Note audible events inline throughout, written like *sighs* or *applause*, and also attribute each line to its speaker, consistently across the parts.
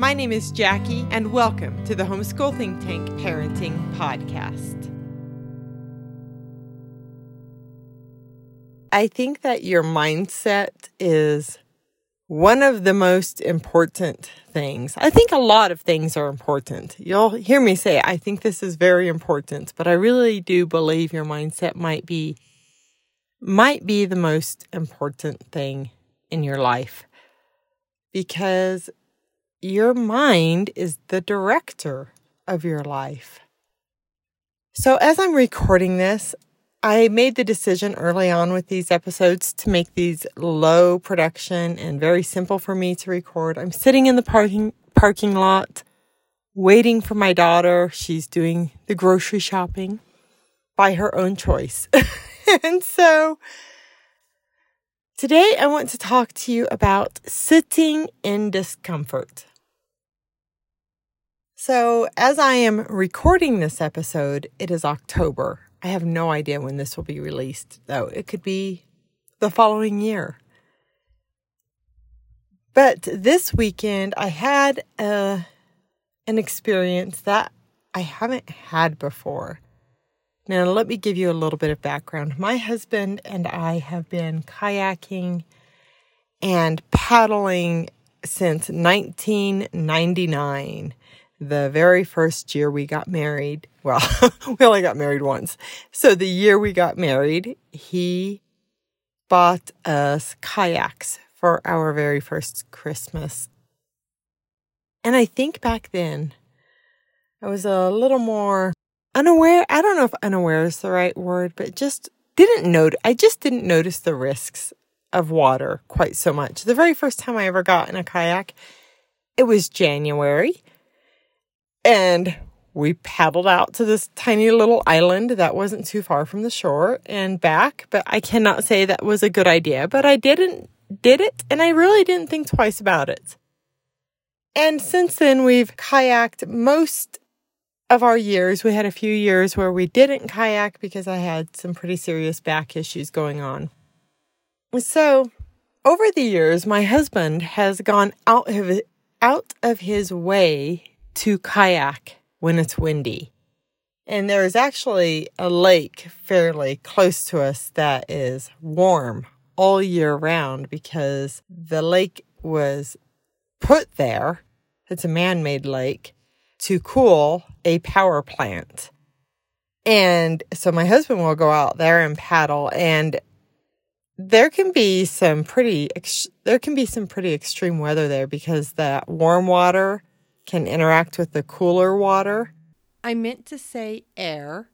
Speaker 1: My name is Jackie, and welcome to the Homeschool Think Tank Parenting Podcast. I think that your mindset is one of the most important things. I think a lot of things are important. You'll hear me say, I think this is very important, but I really do believe your mindset might be might be the most important thing in your life because your mind is the director of your life. So, as I'm recording this, I made the decision early on with these episodes to make these low production and very simple for me to record. I'm sitting in the parking parking lot waiting for my daughter. She's doing the grocery shopping by her own choice. *laughs* and so today I want to talk to you about sitting in discomfort. So, as I am recording this episode, it is October. I have no idea when this will be released, though. It could be the following year. But this weekend, I had a, uh, an experience that I haven't had before. Now, let me give you a little bit of background. My husband and I have been kayaking and paddling since 1999 the very first year we got married, well, *laughs* we only got married once. So the year we got married, he bought us kayaks for our very first Christmas. And I think back then, I was a little more unaware. I don't know if unaware is the right word, but just didn't note. I just didn't notice the risks of water quite so much. The very first time I ever got in a kayak, it was January. And we paddled out to this tiny little island that wasn't too far from the shore and back. But I cannot say that was a good idea, but I didn't, did it. And I really didn't think twice about it. And since then, we've kayaked most of our years. We had a few years where we didn't kayak because I had some pretty serious back issues going on. So over the years, my husband has gone out of, out of his way to kayak when it's windy. And there is actually a lake fairly close to us that is warm all year round because the lake was put there. It's a man made lake to cool a power plant. And so my husband will go out there and paddle and there can be some pretty there can be some pretty extreme weather there because that warm water can interact with the cooler water. I meant to say air.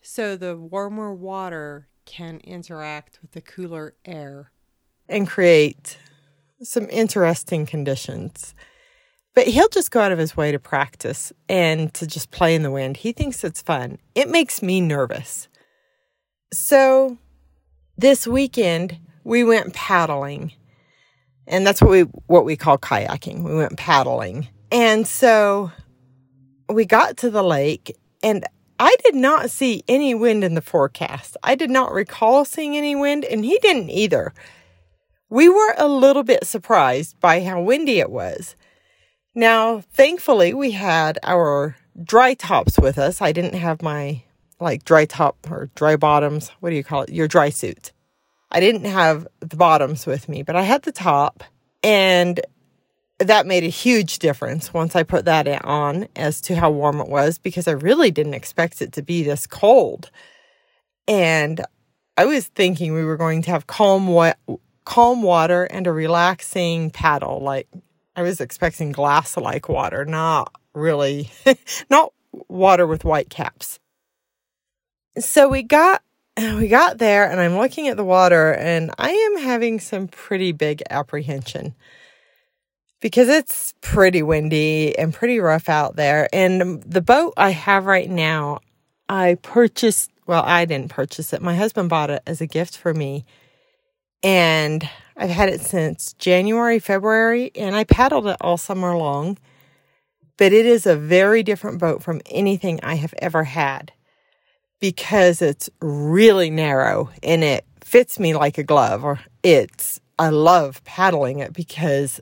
Speaker 1: So the warmer water can interact with the cooler air and create some interesting conditions. But he'll just go out of his way to practice and to just play in the wind. He thinks it's fun. It makes me nervous. So this weekend we went paddling. And that's what we what we call kayaking. We went paddling. And so we got to the lake and I did not see any wind in the forecast. I did not recall seeing any wind and he didn't either. We were a little bit surprised by how windy it was. Now, thankfully, we had our dry tops with us. I didn't have my like dry top or dry bottoms. What do you call it? Your dry suit. I didn't have the bottoms with me, but I had the top and that made a huge difference once I put that on as to how warm it was because I really didn't expect it to be this cold. And I was thinking we were going to have calm wa- calm water and a relaxing paddle like I was expecting glass like water, not really *laughs* not water with white caps. So we got we got there and I'm looking at the water and I am having some pretty big apprehension because it's pretty windy and pretty rough out there. And the boat I have right now, I purchased, well, I didn't purchase it. My husband bought it as a gift for me. And I've had it since January, February, and I paddled it all summer long. But it is a very different boat from anything I have ever had because it's really narrow and it fits me like a glove or it's I love paddling it because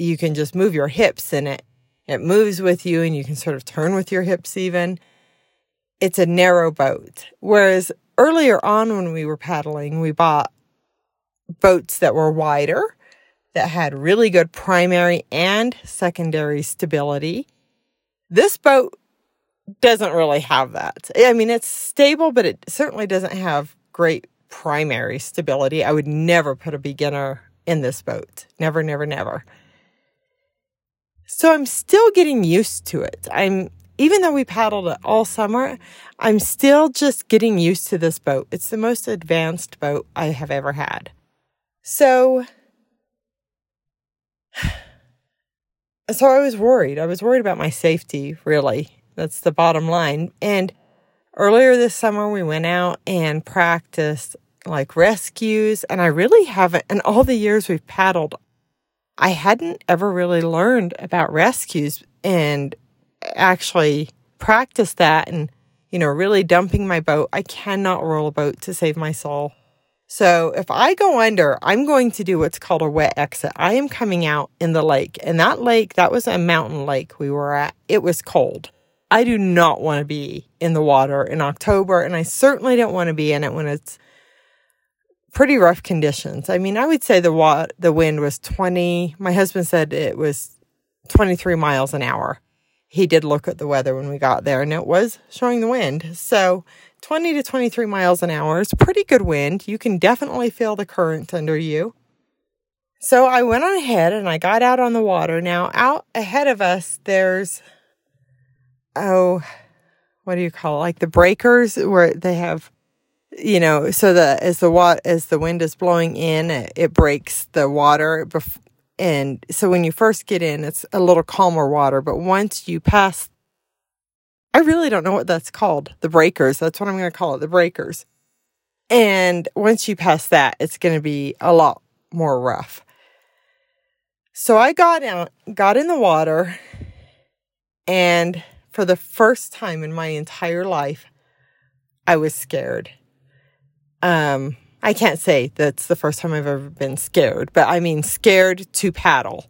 Speaker 1: you can just move your hips and it. It moves with you and you can sort of turn with your hips even. It's a narrow boat. Whereas earlier on when we were paddling, we bought boats that were wider, that had really good primary and secondary stability. This boat doesn't really have that. I mean, it's stable, but it certainly doesn't have great primary stability. I would never put a beginner in this boat. Never, never, never. So I'm still getting used to it. I'm even though we paddled it all summer, I'm still just getting used to this boat. It's the most advanced boat I have ever had. So *sighs* so I was worried. I was worried about my safety, really. That's the bottom line. And earlier this summer we went out and practiced like rescues and I really haven't in all the years we've paddled I hadn't ever really learned about rescues and actually practiced that and, you know, really dumping my boat. I cannot roll a boat to save my soul. So if I go under, I'm going to do what's called a wet exit. I am coming out in the lake. And that lake, that was a mountain lake we were at. It was cold. I do not want to be in the water in October, and I certainly don't want to be in it when it's pretty rough conditions. I mean, I would say the wa- the wind was 20. My husband said it was 23 miles an hour. He did look at the weather when we got there and it was showing the wind. So, 20 to 23 miles an hour is pretty good wind. You can definitely feel the current under you. So, I went on ahead and I got out on the water. Now, out ahead of us there's oh, what do you call it? Like the breakers where they have you know, so the as the wat as the wind is blowing in, it, it breaks the water. Bef- and so when you first get in, it's a little calmer water. But once you pass, I really don't know what that's called. The breakers. That's what I'm going to call it. The breakers. And once you pass that, it's going to be a lot more rough. So I got out, got in the water, and for the first time in my entire life, I was scared. Um, I can't say that's the first time I've ever been scared, but I mean scared to paddle.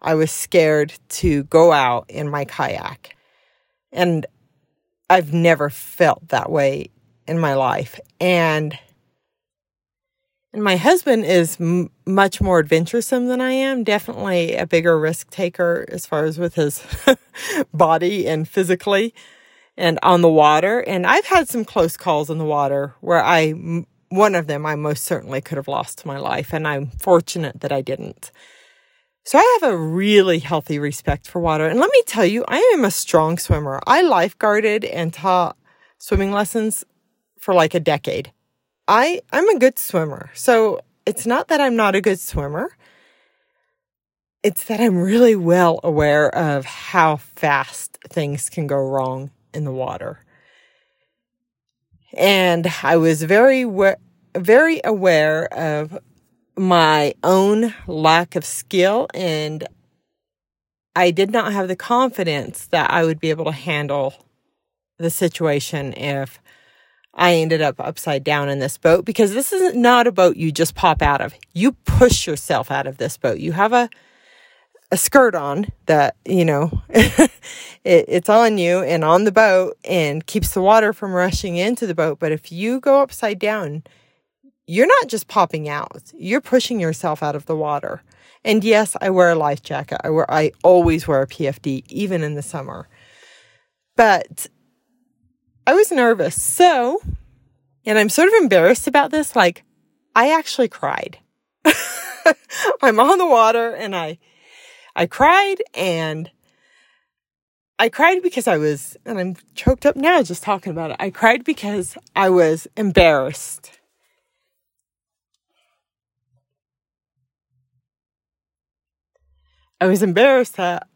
Speaker 1: I was scared to go out in my kayak. And I've never felt that way in my life. And and my husband is m- much more adventuresome than I am, definitely a bigger risk taker as far as with his *laughs* body and physically and on the water. And I've had some close calls in the water where I, one of them, I most certainly could have lost my life. And I'm fortunate that I didn't. So I have a really healthy respect for water. And let me tell you, I am a strong swimmer. I lifeguarded and taught swimming lessons for like a decade. I, I'm a good swimmer. So it's not that I'm not a good swimmer. It's that I'm really well aware of how fast things can go wrong in the water. And I was very, very aware of my own lack of skill and I did not have the confidence that I would be able to handle the situation if I ended up upside down in this boat because this is not a boat you just pop out of. You push yourself out of this boat. You have a a skirt on that, you know, *laughs* it, it's on you and on the boat and keeps the water from rushing into the boat. But if you go upside down, you're not just popping out, you're pushing yourself out of the water. And yes, I wear a life jacket. I wear, I always wear a PFD, even in the summer. But I was nervous. So, and I'm sort of embarrassed about this. Like, I actually cried. *laughs* I'm on the water and I, I cried and I cried because I was, and I'm choked up now just talking about it. I cried because I was embarrassed. I was embarrassed that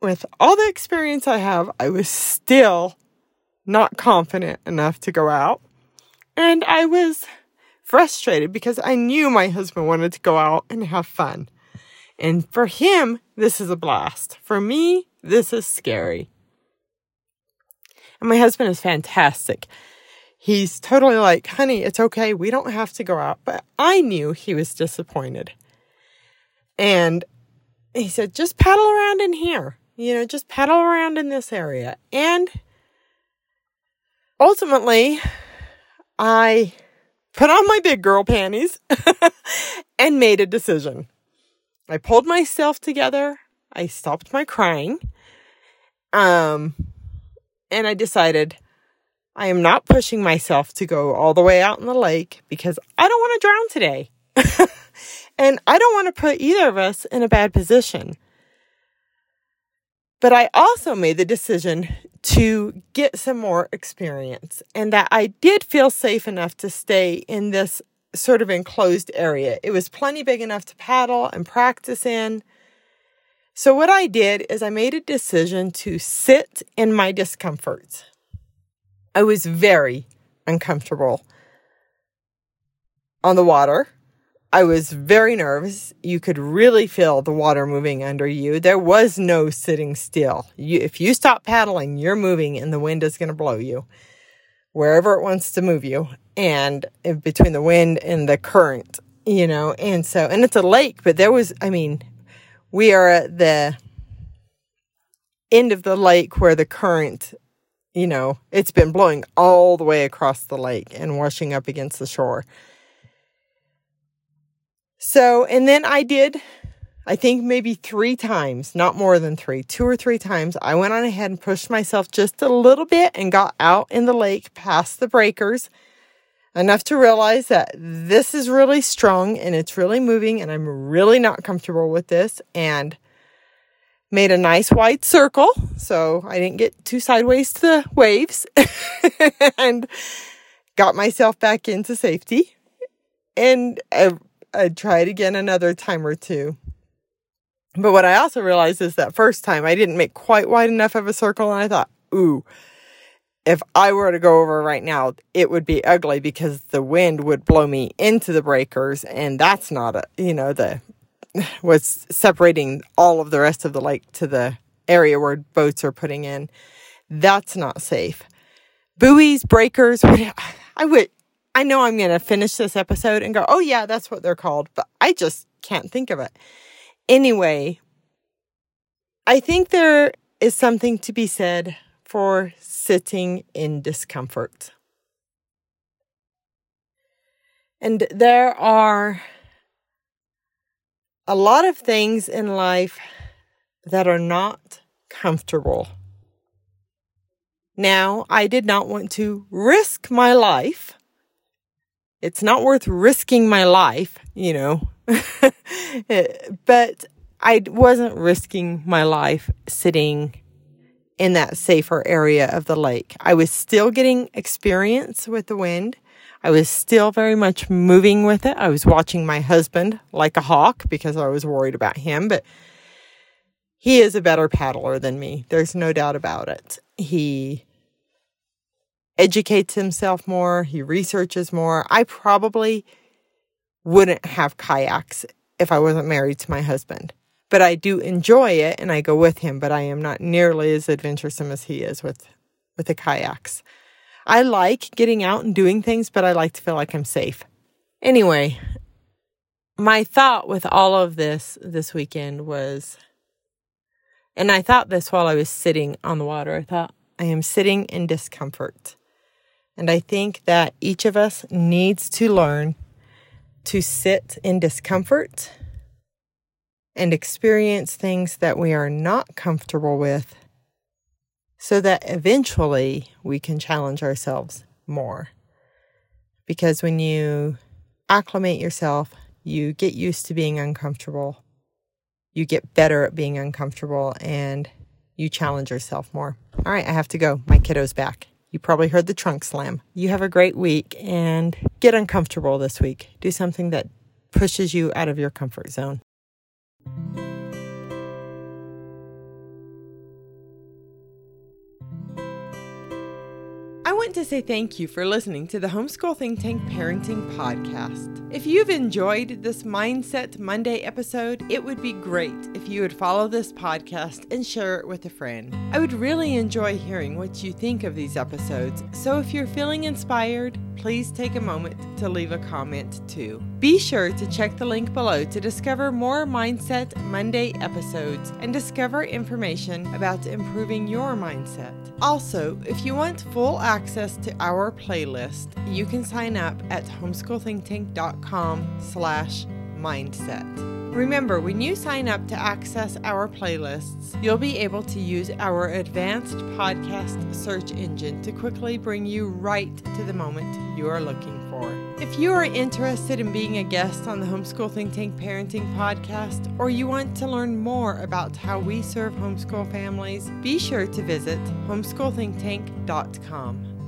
Speaker 1: with all the experience I have, I was still not confident enough to go out. And I was frustrated because I knew my husband wanted to go out and have fun. And for him, this is a blast. For me, this is scary. And my husband is fantastic. He's totally like, honey, it's okay. We don't have to go out. But I knew he was disappointed. And he said, just paddle around in here. You know, just paddle around in this area. And ultimately, I put on my big girl panties *laughs* and made a decision. I pulled myself together. I stopped my crying. Um, and I decided I am not pushing myself to go all the way out in the lake because I don't want to drown today. *laughs* and I don't want to put either of us in a bad position. But I also made the decision to get some more experience and that I did feel safe enough to stay in this sort of enclosed area. It was plenty big enough to paddle and practice in. So, what I did is I made a decision to sit in my discomfort. I was very uncomfortable on the water. I was very nervous. You could really feel the water moving under you. There was no sitting still. You, if you stop paddling, you're moving and the wind is going to blow you wherever it wants to move you and between the wind and the current, you know. And so, and it's a lake, but there was, I mean, we are at the end of the lake where the current, you know, it's been blowing all the way across the lake and washing up against the shore. So, and then I did, I think maybe three times, not more than three, two or three times, I went on ahead and pushed myself just a little bit and got out in the lake past the breakers enough to realize that this is really strong and it's really moving and I'm really not comfortable with this and made a nice wide circle. So I didn't get too sideways to the waves *laughs* and got myself back into safety. And uh, uh, I tried again another time or two. But what I also realized is that first time I didn't make quite wide enough of a circle and I thought, ooh, if I were to go over right now, it would be ugly because the wind would blow me into the breakers and that's not a, you know, the *sighs* was separating all of the rest of the lake to the area where boats are putting in. That's not safe. Buoys, breakers, *laughs* I would I know I'm going to finish this episode and go, oh, yeah, that's what they're called, but I just can't think of it. Anyway, I think there is something to be said for sitting in discomfort. And there are a lot of things in life that are not comfortable. Now, I did not want to risk my life it's not worth risking my life, you know. *laughs* but I wasn't risking my life sitting in that safer area of the lake. I was still getting experience with the wind. I was still very much moving with it. I was watching my husband like a hawk because I was worried about him, but he is a better paddler than me. There's no doubt about it. He educates himself more, he researches more. I probably wouldn't have kayaks if I wasn't married to my husband. But I do enjoy it and I go with him, but I am not nearly as adventuresome as he is with with the kayaks. I like getting out and doing things, but I like to feel like I'm safe. Anyway, my thought with all of this this weekend was and I thought this while I was sitting on the water. I thought I am sitting in discomfort. And I think that each of us needs to learn to sit in discomfort and experience things that we are not comfortable with so that eventually we can challenge ourselves more. Because when you acclimate yourself, you get used to being uncomfortable, you get better at being uncomfortable, and you challenge yourself more. All right, I have to go. My kiddo's back. You probably heard the trunk slam. You have a great week and get uncomfortable this week. Do something that pushes you out of your comfort zone. To say thank you for listening to the Homeschool Think Tank Parenting Podcast. If you've enjoyed this Mindset Monday episode, it would be great if you would follow this podcast and share it with a friend. I would really enjoy hearing what you think of these episodes, so if you're feeling inspired, please take a moment to leave a comment too. Be sure to check the link below to discover more Mindset Monday episodes and discover information about improving your mindset. Also, if you want full access to our playlist, you can sign up at homeschoolthinktank.com slash mindset. Remember, when you sign up to access our playlists, you'll be able to use our advanced podcast search engine to quickly bring you right to the moment you are looking for. If you are interested in being a guest on the Homeschool Think Tank Parenting Podcast, or you want to learn more about how we serve homeschool families, be sure to visit homeschoolthinktank.com.